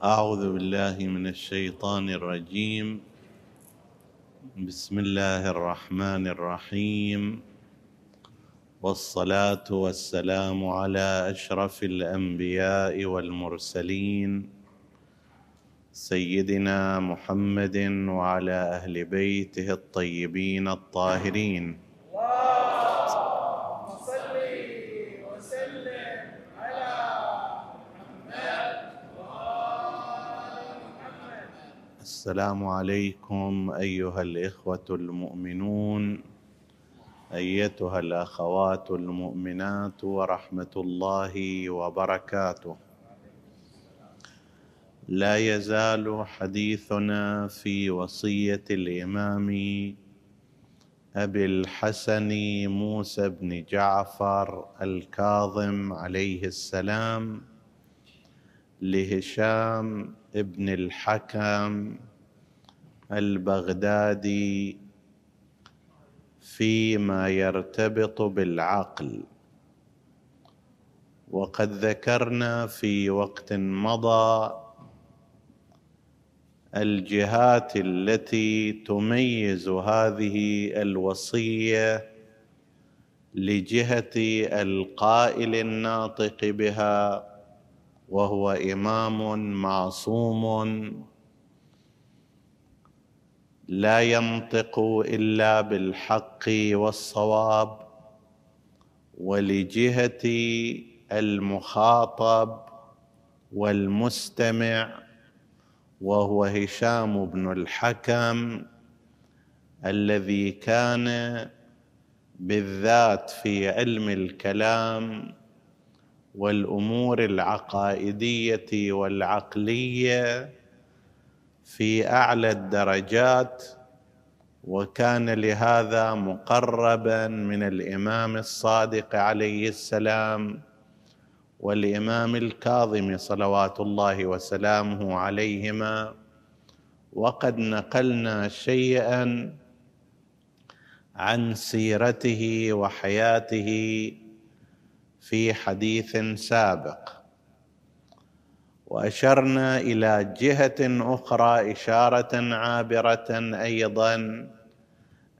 أعوذ بالله من الشيطان الرجيم. بسم الله الرحمن الرحيم. والصلاة والسلام على أشرف الأنبياء والمرسلين. سيدنا محمد وعلى أهل بيته الطيبين الطاهرين. السلام عليكم أيها الإخوة المؤمنون أيتها الأخوات المؤمنات ورحمة الله وبركاته. لا يزال حديثنا في وصية الإمام أبي الحسن موسى بن جعفر الكاظم عليه السلام لهشام ابن الحكم البغدادي فيما يرتبط بالعقل. وقد ذكرنا في وقت مضى الجهات التي تميز هذه الوصية لجهة القائل الناطق بها وهو إمام معصوم لا ينطق إلا بالحق والصواب ولجهه المخاطب والمستمع وهو هشام بن الحكم الذي كان بالذات في علم الكلام والأمور العقائدية والعقلية في أعلى الدرجات وكان لهذا مقربا من الإمام الصادق عليه السلام والإمام الكاظم صلوات الله وسلامه عليهما. وقد نقلنا شيئا عن سيرته وحياته في حديث سابق. وأشرنا إلى جهة أخرى إشارة عابرة أيضا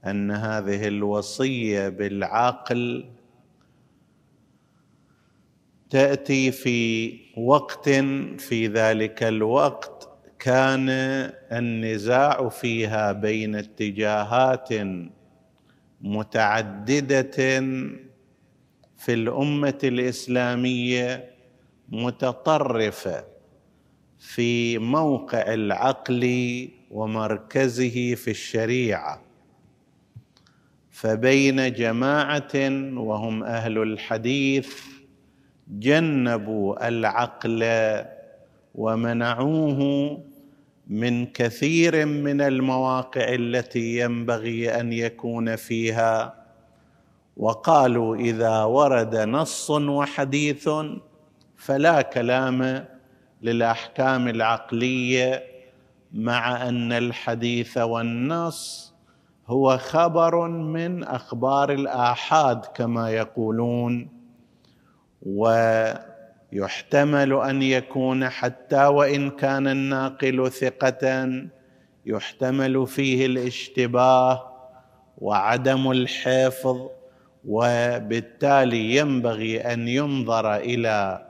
أن هذه الوصية بالعقل تأتي في وقت في ذلك الوقت كان النزاع فيها بين اتجاهات متعددة في الأمة الإسلامية متطرفة. في موقع العقل ومركزه في الشريعة. فبين جماعة وهم أهل الحديث جنبوا العقل ومنعوه من كثير من المواقع التي ينبغي أن يكون فيها. وقالوا إذا ورد نص وحديث فلا كلام للأحكام العقلية مع أن الحديث والنص هو خبر من أخبار الآحاد كما يقولون. ويحتمل أن يكون حتى وإن كان الناقل ثقة يحتمل فيه الاشتباه وعدم الحفظ وبالتالي ينبغي أن ينظر إلى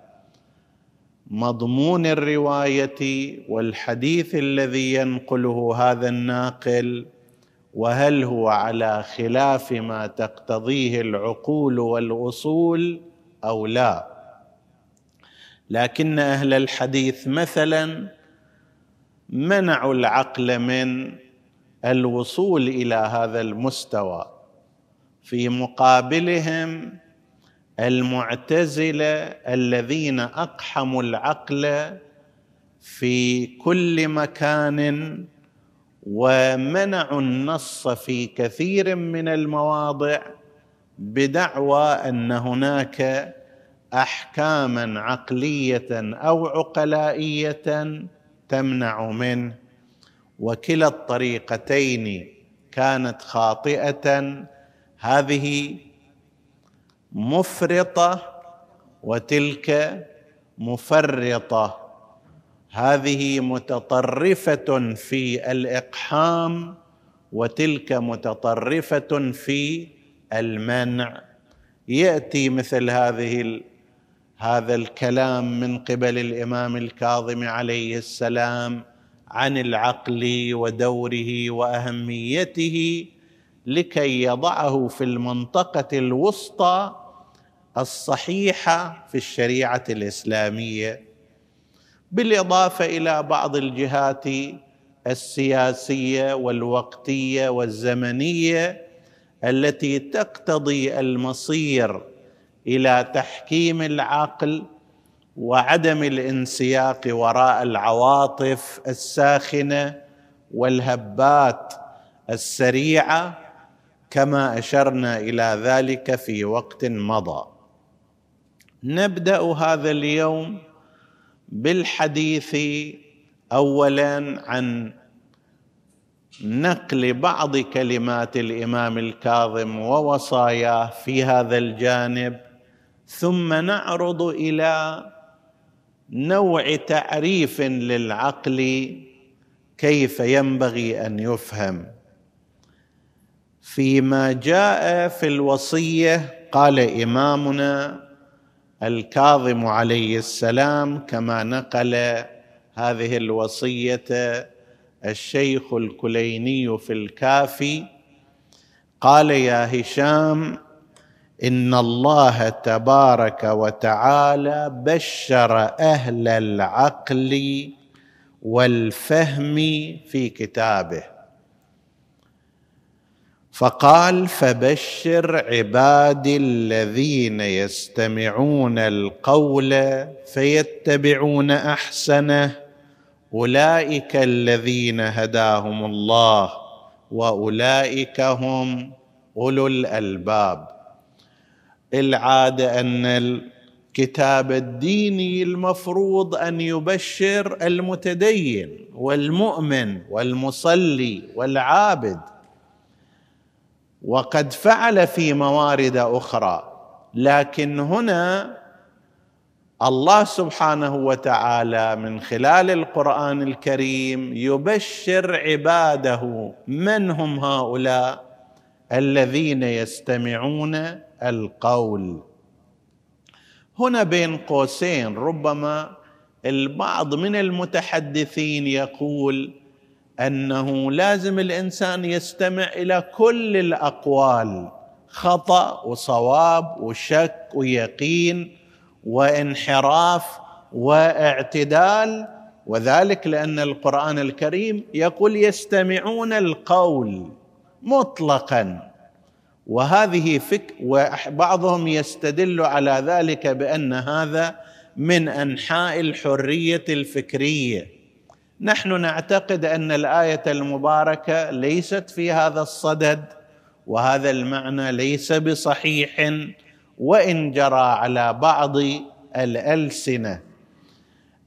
مضمون الرواية والحديث الذي ينقله هذا الناقل وهل هو على خلاف ما تقتضيه العقول والأصول أو لا؟ لكن أهل الحديث مثلا منعوا العقل من الوصول إلى هذا المستوى في مقابلهم المعتزلة الذين أقحموا العقل في كل مكان ومنعوا النص في كثير من المواضع بدعوى أن هناك أحكاما عقلية أو عقلائية تمنع منه. وكلا الطريقتين كانت خاطئة. هذه مفرطة وتلك مفرطة. هذه متطرفة في الإقحام وتلك متطرفة في المنع. يأتي مثل هذه هذا الكلام من قبل الإمام الكاظم عليه السلام عن العقل ودوره وأهميته لكي يضعه في المنطقة الوسطى الصحيحة في الشريعة الإسلامية بالإضافة إلى بعض الجهات السياسية والوقتية والزمنية التي تقتضي المصير إلى تحكيم العقل وعدم الانسياق وراء العواطف الساخنة والهبات السريعة كما أشرنا إلى ذلك في وقت مضى. نبدأ هذا اليوم بالحديث اولا عن نقل بعض كلمات الإمام الكاظم ووصاياه في هذا الجانب ثم نعرض إلى نوع تعريف للعقل كيف ينبغي أن يفهم. فيما جاء في الوصية قال إمامنا الكاظم عليه السلام كما نقل هذه الوصية الشيخ الكليني في الكافي. قال يا هشام إن الله تبارك وتعالى بشر أهل العقل والفهم في كتابه. فقال فبشر عبادي الذين يستمعون القول فيتبعون أحسنه أولئك الذين هداهم الله وأولئك هم أولو الألباب. العاده أن الكتاب الديني المفروض أن يبشر المتدين والمؤمن والمصلي والعابد. وقد فعل في موارد أخرى لكن هنا الله سبحانه وتعالى من خلال القرآن الكريم يبشر عباده من هم هؤلاء؟ الذين يستمعون القول. هنا بين قوسين ربما البعض من المتحدثين يقول أنه لازم الإنسان يستمع إلى كل الأقوال خطأ وصواب وشك ويقين وانحراف واعتدال وذلك لأن القرآن الكريم يقول يستمعون القول مطلقا. وهذه فك وبعضهم يستدل على ذلك بأن هذا من أنحاء الحرية الفكرية. نحن نعتقد أن الآية المباركة ليست في هذا الصدد وهذا المعنى ليس بصحيح وإن جرى على بعض الألسنة.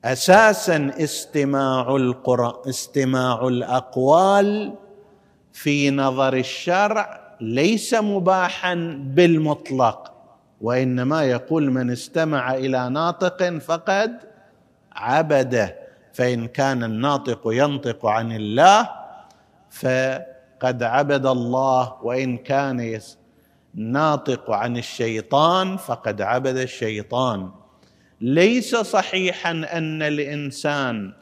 أساسا استماع القرآن استماع الأقوال في نظر الشرع ليس مباحا بالمطلق وإنما يقول من استمع إلى ناطق فقد عبده. فإن كان الناطق ينطق عن الله فقد عبد الله وإن كان ناطق عن الشيطان فقد عبد الشيطان. ليس صحيحا أن الإنسان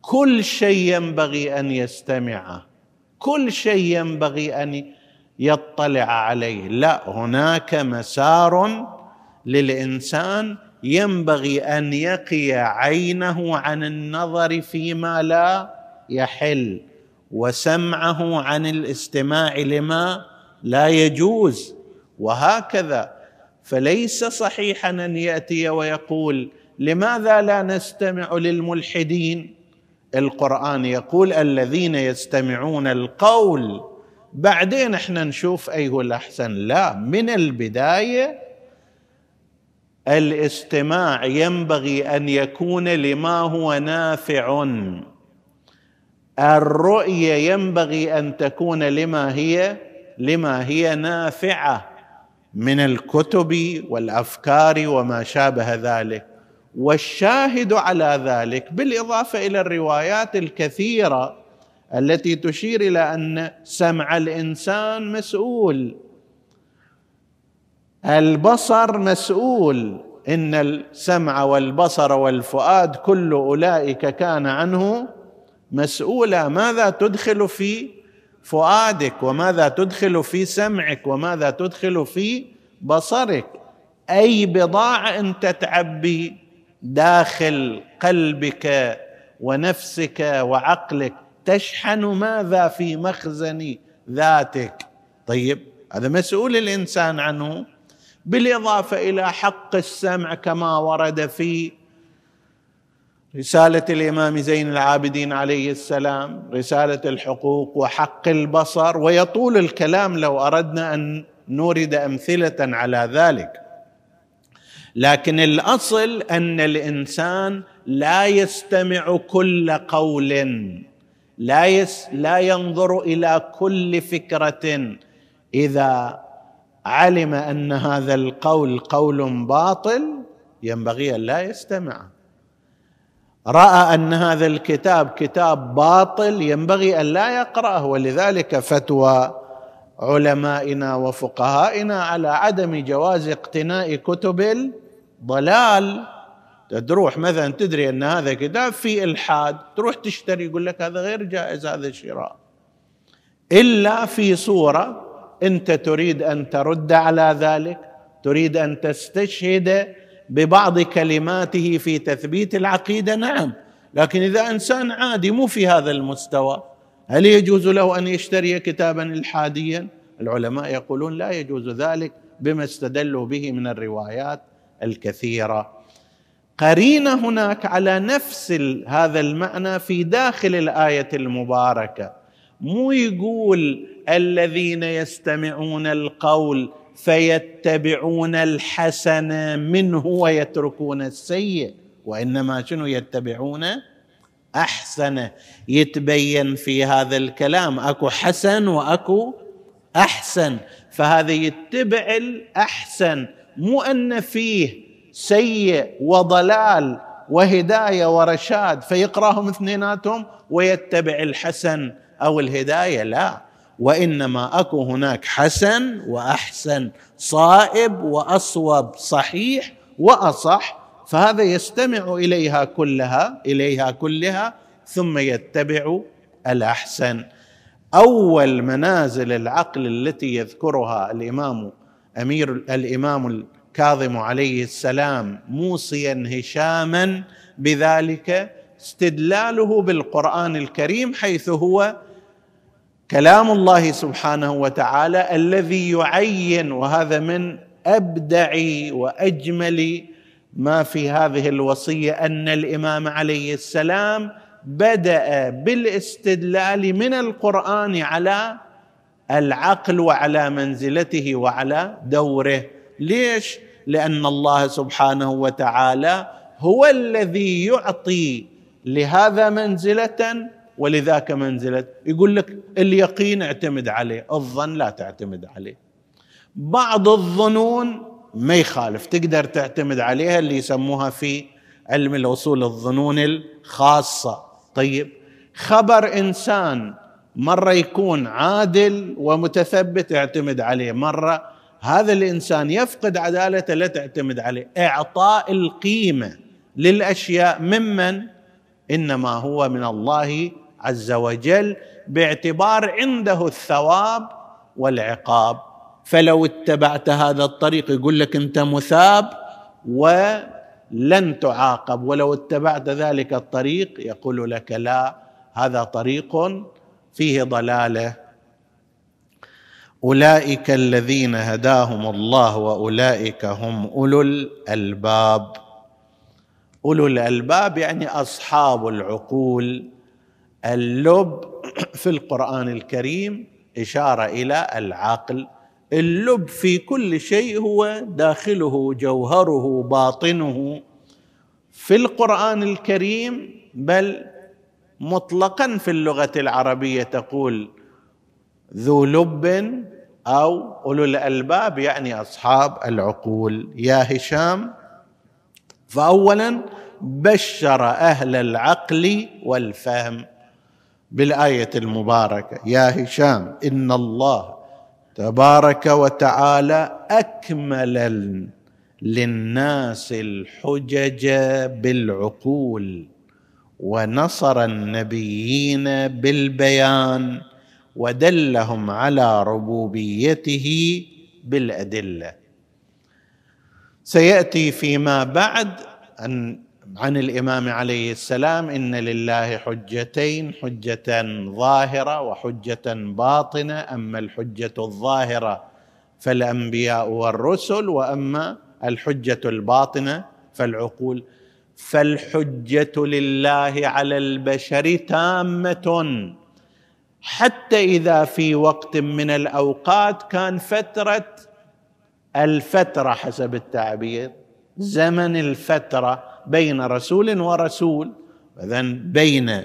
كل شيء ينبغي أن يستمعه كل شيء ينبغي أن يطلع عليه. لا هناك مسار للإنسان ينبغي أن يقي عينه عن النظر فيما لا يحل وسمعه عن الاستماع لما لا يجوز. وهكذا فليس صحيحا أن يأتي ويقول لماذا لا نستمع للملحدين؟ القرآن يقول الذين يستمعون القول. بعدين إحنا نشوف اي هو الأحسن. لا من البداية الاستماع ينبغي أن يكون لما هو نافع. الرؤية ينبغي أن تكون لما هي لما هي نافعة من الكتب والأفكار وما شابه ذلك. والشاهد على ذلك بالإضافة إلى الروايات الكثيرة التي تشير إلى أن سمع الإنسان مسؤول البصر مسؤول إن السمع والبصر والفؤاد كل أولئك كان عنه مسؤولا. ماذا تدخل في فؤادك؟ وماذا تدخل في سمعك؟ وماذا تدخل في بصرك؟ أي بضاعة أنت تعبي داخل قلبك ونفسك وعقلك؟ تشحن ماذا في مخزن ذاتك؟ طيب هذا مسؤول الإنسان عنه. بالإضافة إلى حق السمع كما ورد في رسالة الإمام زين العابدين عليه السلام رسالة الحقوق وحق البصر ويطول الكلام لو أردنا أن نورد أمثلة على ذلك. لكن الأصل أن الإنسان لا يستمع كل قول لا يس لا ينظر إلى كل فكرة. إذا علم أن هذا القول قول باطل ينبغي أن لا يستمع. رأى أن هذا الكتاب كتاب باطل ينبغي أن لا يقرأه. ولذلك فتوى علمائنا وفقهائنا على عدم جواز اقتناء كتب الضلال. تروح مثلا تدري أن هذا كتاب في إلحاد تروح تشتري يقول لك هذا غير جائز هذا الشراء إلا في صورة انت تريد ان ترد على ذلك تريد ان تستشهد ببعض كلماته في تثبيت العقيدة نعم. لكن إذا إنسان عادي مو في هذا المستوى هل يجوز له أن يشتري كتابا الحاديا؟ العلماء يقولون لا يجوز ذلك بما استدلوا به من الروايات الكثيرة. قرينة هناك على نفس هذا المعنى في داخل الآية المباركة. مو يقول الذين يستمعون القول فيتبعون الحسن منه ويتركون السيء وإنما شنو يتبعون؟ احسنه يتبين في هذا الكلام أكو حسن وأكو أحسن فهذا يتبع الأحسن مو أن فيه سيء وضلال وهداية ورشاد فيقراهم اثنيناتهم ويتبع الحسن. أو الهداية؟ لا. وإنما أكو هناك حسن وأحسن صائب وأصوب صحيح وأصح. فهذا يستمع إليها كلها إليها كلها ثم يتبع الأحسن. أول منازل العقل التي يذكرها الإمام أمير الإمام الكاظم عليه السلام موصيا هشاما بذلك استدلاله بالقرآن الكريم حيث هو كلام الله سبحانه وتعالى الذي يعين وهذا من ابدع واجمل ما في هذه الوصية أن الإمام عليه السلام بدأ بالاستدلال من القرآن على العقل وعلى منزلته وعلى دوره. ليش؟ لأن الله سبحانه وتعالى هو الذي يعطي لهذا منزلة ولذاك منزلة. يقول لك اليقين اعتمد عليه الظن لا تعتمد عليه. بعض الظنون ما يخالف تقدر تعتمد عليها اللي يسموها في علم الوصول الظنون الخاصة. طيب خبر إنسان مرة يكون عادل ومتثبت اعتمد عليه مرة هذا الإنسان يفقد عدالته لا تعتمد عليه. إعطاء القيمة للأشياء ممن؟ إنما هو من الله عز وجل باعتبار عنده الثواب والعقاب. فلو اتبعت هذا الطريق يقول لك أنت مثاب ولن تعاقب ولو اتبعت ذلك الطريق يقول لك لا هذا طريق فيه ضلالة. أولئك الذين هداهم الله وأولئك هم أولو الألباب. أولو الألباب يعني أصحاب العقول. اللب في القرآن الكريم إشارة إلى العقل. اللب في كل شيء هو داخله جوهره باطنه. في القرآن الكريم بل مطلقا في اللغة العربية تقول ذو لب أو أولو الألباب يعني أصحاب العقول. يا هشام فاولا بشر أهل العقل والفهم. بالآية المباركة يا هشام إن الله تبارك وتعالى أكمل للناس الحجج بالعقول ونصر النبيين بالبيان ودلهم على ربوبيته بالأدلة. سيأتي فيما بعد أن عن الإمام عليه السلام إن لله حجتين حجه ظاهرة وحجه باطنة. أما الحجة الظاهرة فالأنبياء والرسل وأما الحجة الباطنة فالعقول. فالحجة لله على البشر تامة. حتى إذا في وقت من الأوقات كان فترة الفترة حسب التعبير زمن الفترة بين رسول ورسول اذا بين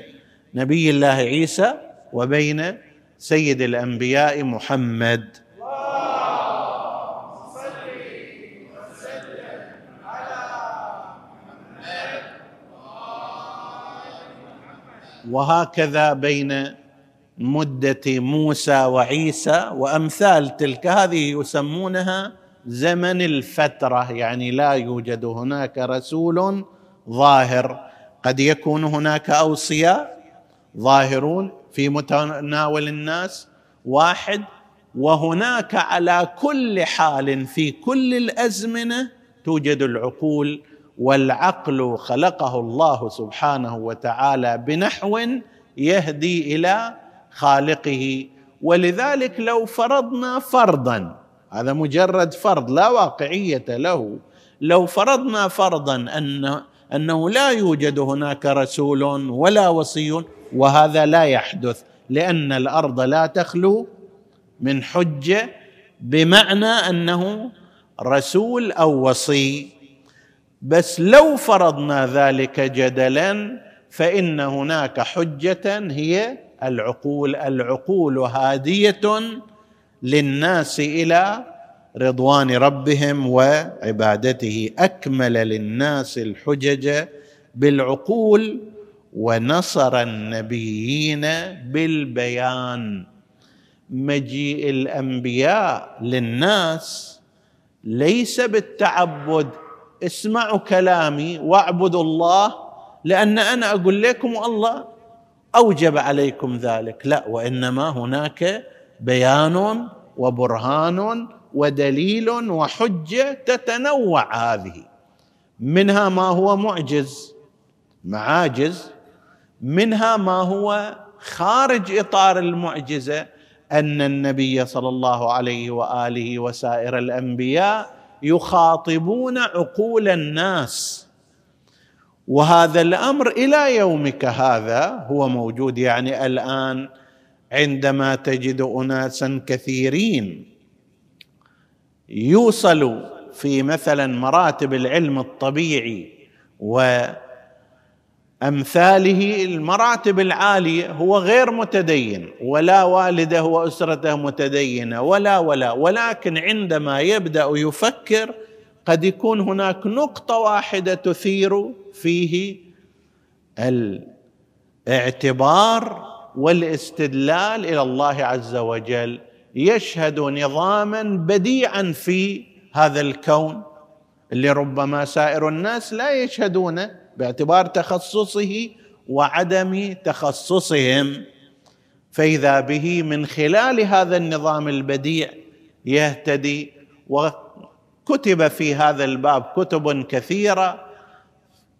نبي الله عيسى وبين سيد الأنبياء محمد. وهكذا بين مدة موسى وعيسى وأمثال تلك هذه يسمونها زمن الفترة يعني لا يوجد هناك رسول ظاهر. قد يكون هناك أوصياء ظاهرون في متناول الناس واحد وهناك على كل حال في كل الأزمنة توجد العقول والعقل خلقه الله سبحانه وتعالى بنحو يهدي إلى خالقه. ولذلك لو فرضنا فرضا هذا مجرد فرض لا واقعية له. لو فرضنا فرضا أن أنه لا يوجد هناك رسول ولا وصي وهذا لا يحدث لأن الأرض لا تخلو من حجة بمعنى أنه رسول أو وصي. بس لو فرضنا ذلك جدلا فإن هناك حجة هي العقول. العقول هادية للناس إلى رضوان ربهم وعبادته. أكمل للناس الحجج بالعقول ونصر النبيين بالبيان. مجيء الأنبياء للناس ليس بالتعبد. اسمعوا كلامي واعبدوا الله لأن أنا أقول لكم الله أوجب عليكم ذلك. لا وإنما هناك بيان وبرهان ودليل وحجة تتنوع هذه. منها ما هو معجز معاجز. منها ما هو خارج إطار المعجزة أن النبي صلى الله عليه وآله وسائر الأنبياء يخاطبون عقول الناس. وهذا الأمر إلى يومك هذا هو موجود يعني الآن عندما تجد اناسا كثيرين يوصلوا في مثلا مراتب العلم الطبيعي وأمثاله المراتب العالية هو غير متدين ولا والده وأسرته متدينة ولا ولا ولكن عندما يبدأ يفكر قد يكون هناك نقطة واحدة تثير فيه الاعتبار والاستدلال إلى الله عز وجل يشهد نظاما بديعا في هذا الكون اللي ربما سائر الناس لا يشهدونه باعتبار تخصصه وعدم تخصصهم. فإذا به من خلال هذا النظام البديع يهتدي وكتب في هذا الباب كتب كثيرة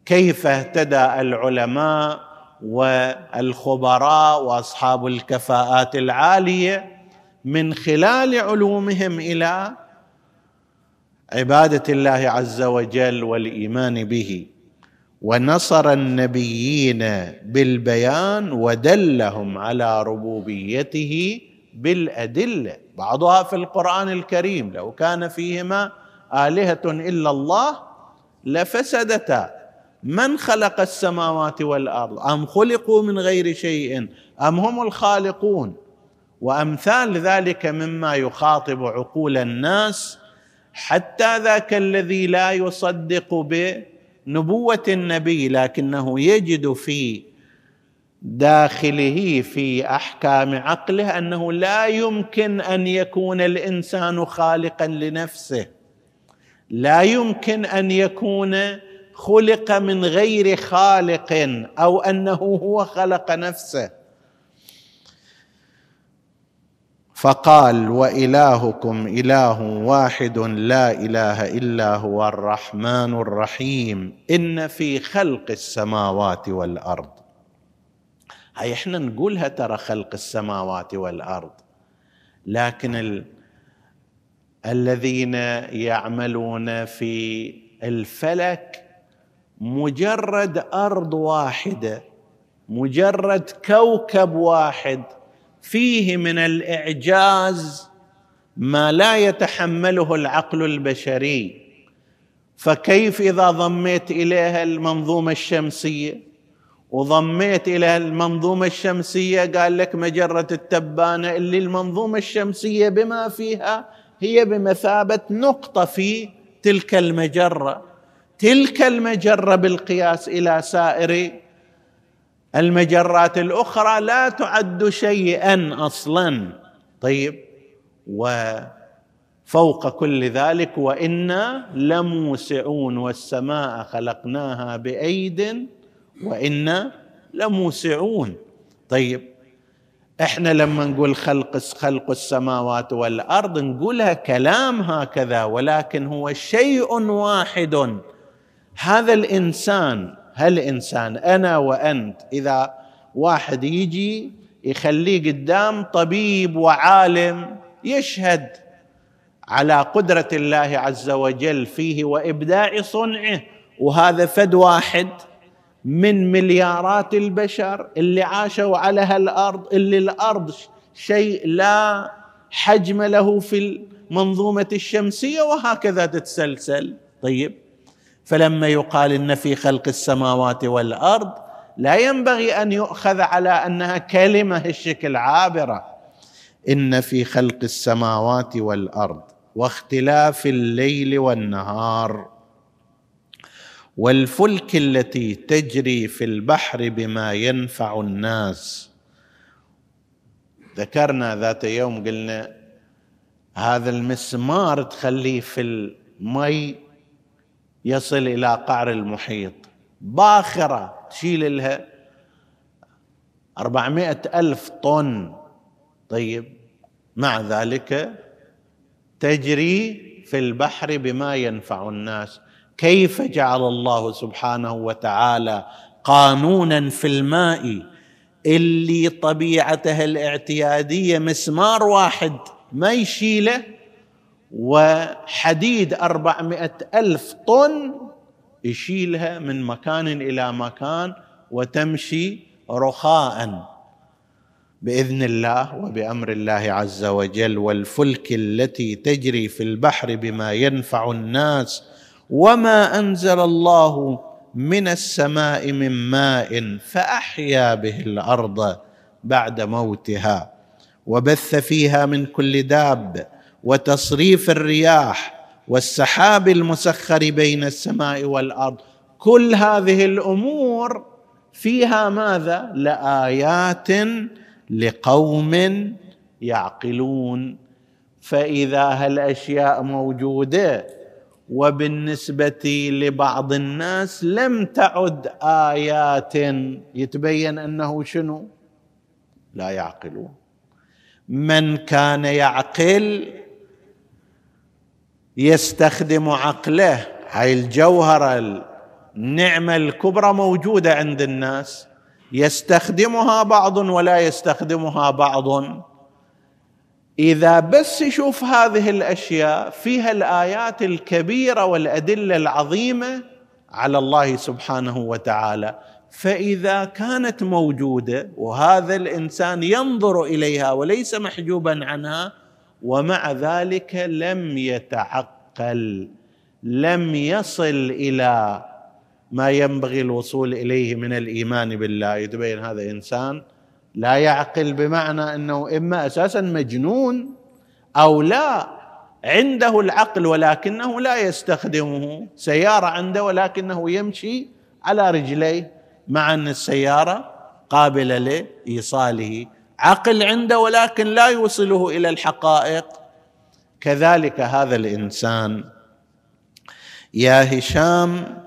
كيف اهتدى العلماء والخبراء وأصحاب الكفاءات العالية من خلال علومهم إلى عبادة الله عز وجل والإيمان به. ونصر النبيين بالبيان ودلهم على ربوبيته بالأدلة. بعضها في القرآن الكريم لو كان فيهما آلهة إلا الله لفسدتا. من خلق السماوات والأرض؟ أم خلقوا من غير شيء؟ أم هم الخالقون؟ وأمثال ذلك مما يخاطب عقول الناس حتى ذاك الذي لا يصدق نبوه النبي لكنه يجد في داخله في أحكام عقله أنه لا يمكن أن يكون الإنسان خالقا لنفسه. لا يمكن أن يكون خلق من غير خالق أو أنه هو خلق نفسه. فقال وإلهكم إله واحد لا إله إلا هو الرحمن الرحيم. إن في خلق السماوات والأرض. هاي إحنا نقولها ترى خلق السماوات والأرض. لكن ال... الذين يعملون في الفلك مجرد أرض واحدة مجرد كوكب واحد فيه من الإعجاز ما لا يتحمله العقل البشري. فكيف إذا ضميت إليها المنظومة الشمسية؟ وضميت إلى المنظومة الشمسية قال لك مجرة التبانة اللي المنظومة الشمسية بما فيها هي بمثابة نقطة في تلك المجرة. تلك المجرة بالقياس إلى سائر المجرات الأخرى لا تعد شيئا أصلا. طيب وفوق كل ذلك وإنا لموسعون والسماء خلقناها بأيد وإنا لموسعون. طيب إحنا لما نقول خلق خلق السماوات والأرض نقولها كلام هكذا ولكن هو شيء واحد. هذا الإنسان هالانسان أنا وأنت؟ إذا واحد يجي يخليه قدام طبيب وعالم يشهد على قدرة الله عز وجل فيه وإبداع صنعه. وهذا فد واحد من مليارات البشر اللي عاشوا على هالأرض اللي الأرض شيء لا حجم له في المنظومه الشمسية وهكذا تتسلسل. طيب. فلما يقال إن في خلق السماوات والأرض لا ينبغي أن يؤخذ على أنها كلمة الشكل عابرة. إن في خلق السماوات والأرض واختلاف الليل والنهار والفلك التي تجري في البحر بما ينفع الناس. ذكرنا ذات يوم قلنا هذا المسمار تخليه في المي يصل إلى قعر المحيط. باخرة تشيل لها أربعمائة ألف طن. طيب مع ذلك تجري في البحر بما ينفع الناس. كيف جعل الله سبحانه وتعالى قانونا في الماء؟ اللي طبيعته الاعتيادية مسمار واحد ما يشيله وحديد أربعمائة ألف طن يشيلها من مكان إلى مكان وتمشي رخاء بإذن الله وبأمر الله عز وجل والفلك التي تجري في البحر بما ينفع الناس وما أنزل الله من السماء من ماء فأحيا به الأرض بعد موتها وبث فيها من كل داب وتصريف الرياح والسحاب المسخر بين السماء والأرض. كل هذه الأمور فيها ماذا؟ لآيات لقوم يعقلون. فإذا هالأشياء موجودة وبالنسبة لبعض الناس لم تعد آيات يتبين أنه شنو؟ لا يعقلون. من كان يعقل يستخدم عقله. هاي الجوهرة النعمة الكبرى موجودة عند الناس. يستخدمها بعض ولا يستخدمها بعض. إذا بس يشوف هذه الأشياء فيها الآيات الكبيرة والأدلة العظيمة على الله سبحانه وتعالى. فإذا كانت موجودة وهذا الإنسان ينظر إليها وليس محجوبا عنها ومع ذلك لم يتعقل لم يصل إلى ما ينبغي الوصول إليه من الإيمان بالله. يتبين هذا إنسان لا يعقل بمعنى أنه إما أساسا مجنون أو لا عنده العقل ولكنه لا يستخدمه سيارة عنده ولكنه يمشي على رجليه مع أن السيارة قابلة لإيصاله. عقل عنده ولكن لا يوصله إلى الحقائق. كذلك هذا الإنسان يا هشام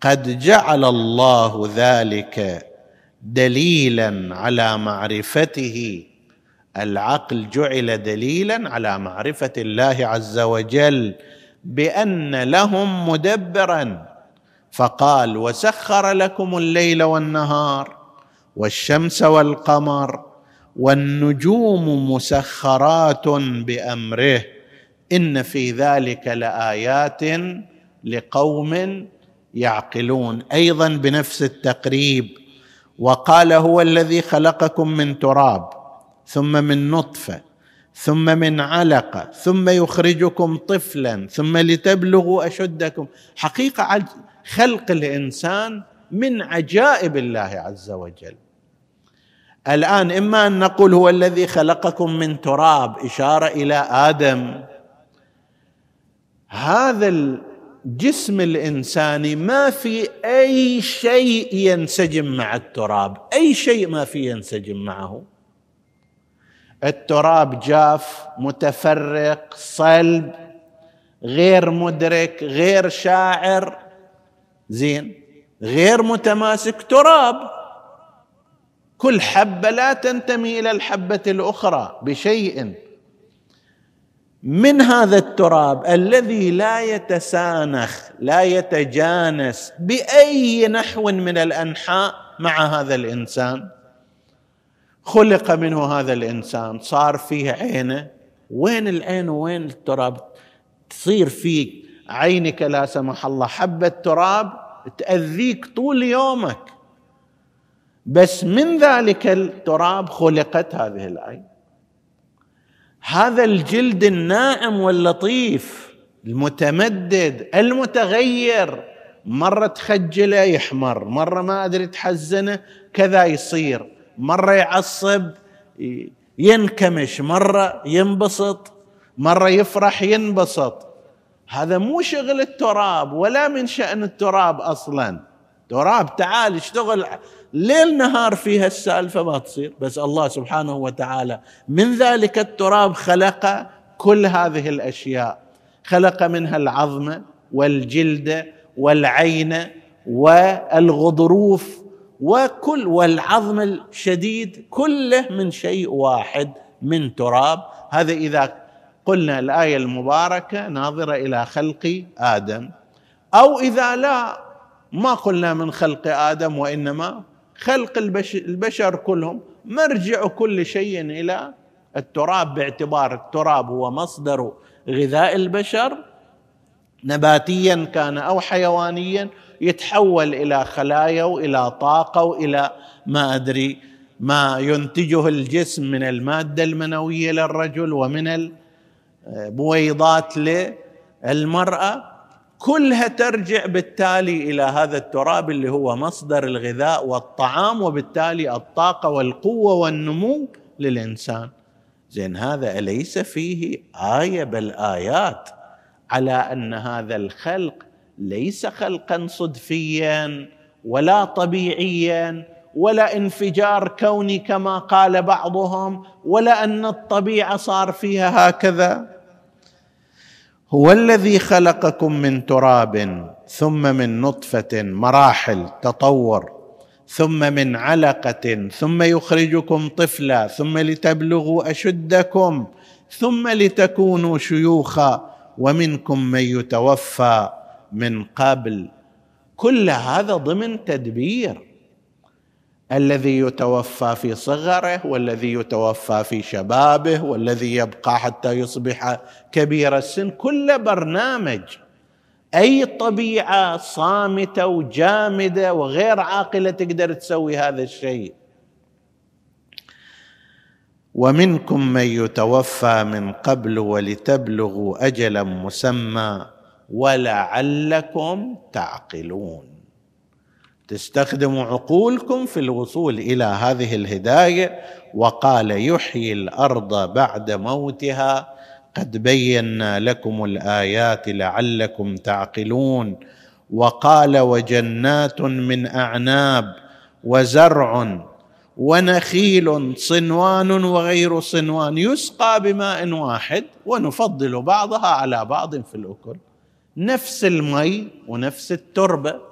قد جعل الله ذلك دليلا على معرفته. العقل جعل دليلا على معرفة الله عز وجل بأن لهم مدبرا. فقال وسخر لكم الليل والنهار والشمس والقمر والنجوم مسخرات بأمره. إن في ذلك لآيات لقوم يعقلون. أيضا بنفس التقريب. وقال هو الذي خلقكم من تراب ثم من نطفة ثم من علقة ثم يخرجكم طفلا ثم لتبلغوا أشدكم. حقيقة خلق الإنسان من عجائب الله عز وجل. الآن إما أن نقول هو الذي خلقكم من تراب إشارة إلى آدم. هذا الجسم الإنساني ما في أي شيء ينسجم مع التراب. أي شيء ما في ينسجم معه. التراب جاف متفرق صلب غير مدرك غير شاعر. زين. غير متماسك تراب. كل حبة لا تنتمي إلى الحبة الأخرى بشيء. من هذا التراب الذي لا يتسانخ لا يتجانس بأي نحو من الأنحاء مع هذا الإنسان؟ خلق منه هذا الإنسان صار فيه عينه. وين العين وين التراب؟ تصير فيك عينك لا سمح الله حبة تراب تأذيك طول يومك. بس من ذلك التراب خلقت هذه العين هذا الجلد الناعم واللطيف المتمدد المتغير مرة تخجله يحمر مرة ما أدري تحزنه كذا يصير مرة يعصب ينكمش مرة ينبسط مرة يفرح ينبسط. هذا مو شغل التراب ولا من شأن التراب أصلا. تراب تعال اشتغل ليل نهار فيها السالفة ما تصير. بس الله سبحانه وتعالى من ذلك التراب خلق كل هذه الأشياء. خلق منها العظم والجلد والعين والغضروف وكل والعظم الشديد كله من شيء واحد من تراب. هذا إذا قلنا الآية المباركة ناظرة إلى خلق آدم. أو إذا لا ما قلنا من خلق آدم وإنما خلق البشر كلهم مرجع كل شيء إلى التراب باعتبار التراب هو مصدر غذاء البشر. نباتيا كان أو حيوانيا يتحول إلى خلايا والى طاقة والى ما أدري ما ينتجه الجسم من المادة المنوية للرجل ومن البويضات للمرأة. كلها ترجع بالتالي إلى هذا التراب اللي هو مصدر الغذاء والطعام وبالتالي الطاقة والقوة والنمو للإنسان. زين هذا أليس فيه آية؟ بل آيات على أن هذا الخلق ليس خلقا صدفيا ولا طبيعيا ولا انفجار كوني كما قال بعضهم ولا أن الطبيعة صار فيها هكذا. هو الذي خلقكم من تراب ثم من نطفة مراحل تطور ثم من علقة ثم يخرجكم طفلا ثم لتبلغوا أشدكم ثم لتكونوا شيوخا ومنكم من يتوفى من قبل. كل هذا ضمن تدبير. الذي يتوفى في صغره والذي يتوفى في شبابه والذي يبقى حتى يصبح كبير السن. كل برنامج أي طبيعة صامتة وجامدة وغير عاقلة تقدر تسوي هذا الشيء. ومنكم من يتوفى من قبل ولتبلغوا أجلا مسمى ولعلكم تعقلون. تستخدموا عقولكم في الوصول إلى هذه الهداية وقال يحيي الأرض بعد موتها. قد بينا لكم الآيات لعلكم تعقلون. وقال وجنات من أعناب وزرع ونخيل صنوان وغير صنوان. يسقى بماء واحد ونفضل بعضها على بعض في الأكل. نفس المي ونفس التربة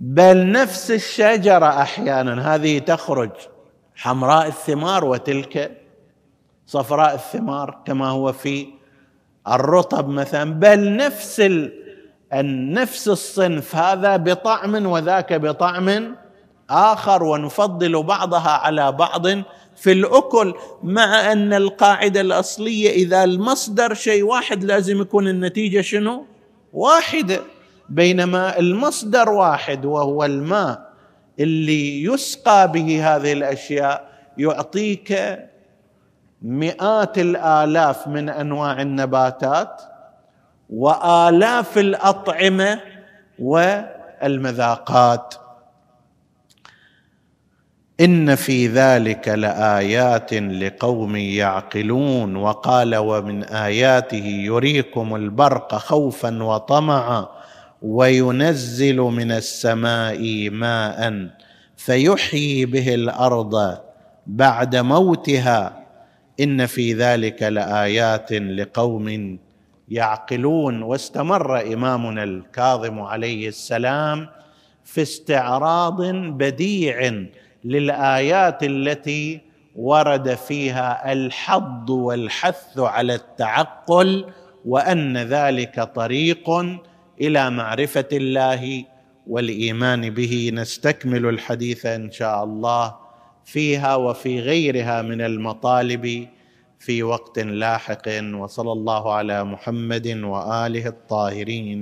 بل نفس الشجرة أحيانا هذه تخرج حمراء الثمار وتلك صفراء الثمار كما هو في الرطب مثلا بل نفس نفس الصنف هذا بطعم وذاك بطعم آخر ونفضل بعضها على بعض في الأكل مع أن القاعدة الأصلية إذا المصدر شيء واحد لازم يكون النتيجة شنو؟ واحدة بينما المصدر واحد وهو الماء اللي يسقى به هذه الأشياء يعطيك مئات الآلاف من أنواع النباتات وآلاف الأطعمة والمذاقات. إن في ذلك لآيات لقوم يعقلون. وقال ومن آياته يريكم البرق خوفا وطمعا. وينزل من السماء ماء فيحيي به الأرض بعد موتها. إن في ذلك لآيات لقوم يعقلون. واستمر إمامنا الكاظم عليه السلام في استعراض بديع للآيات التي ورد فيها الحض والحث على التعقل وأن ذلك طريق إلى معرفة الله والإيمان به. نستكمل الحديث إن شاء الله فيها وفي غيرها من المطالب في وقت لاحق. وصلى الله على محمد وآله الطاهرين.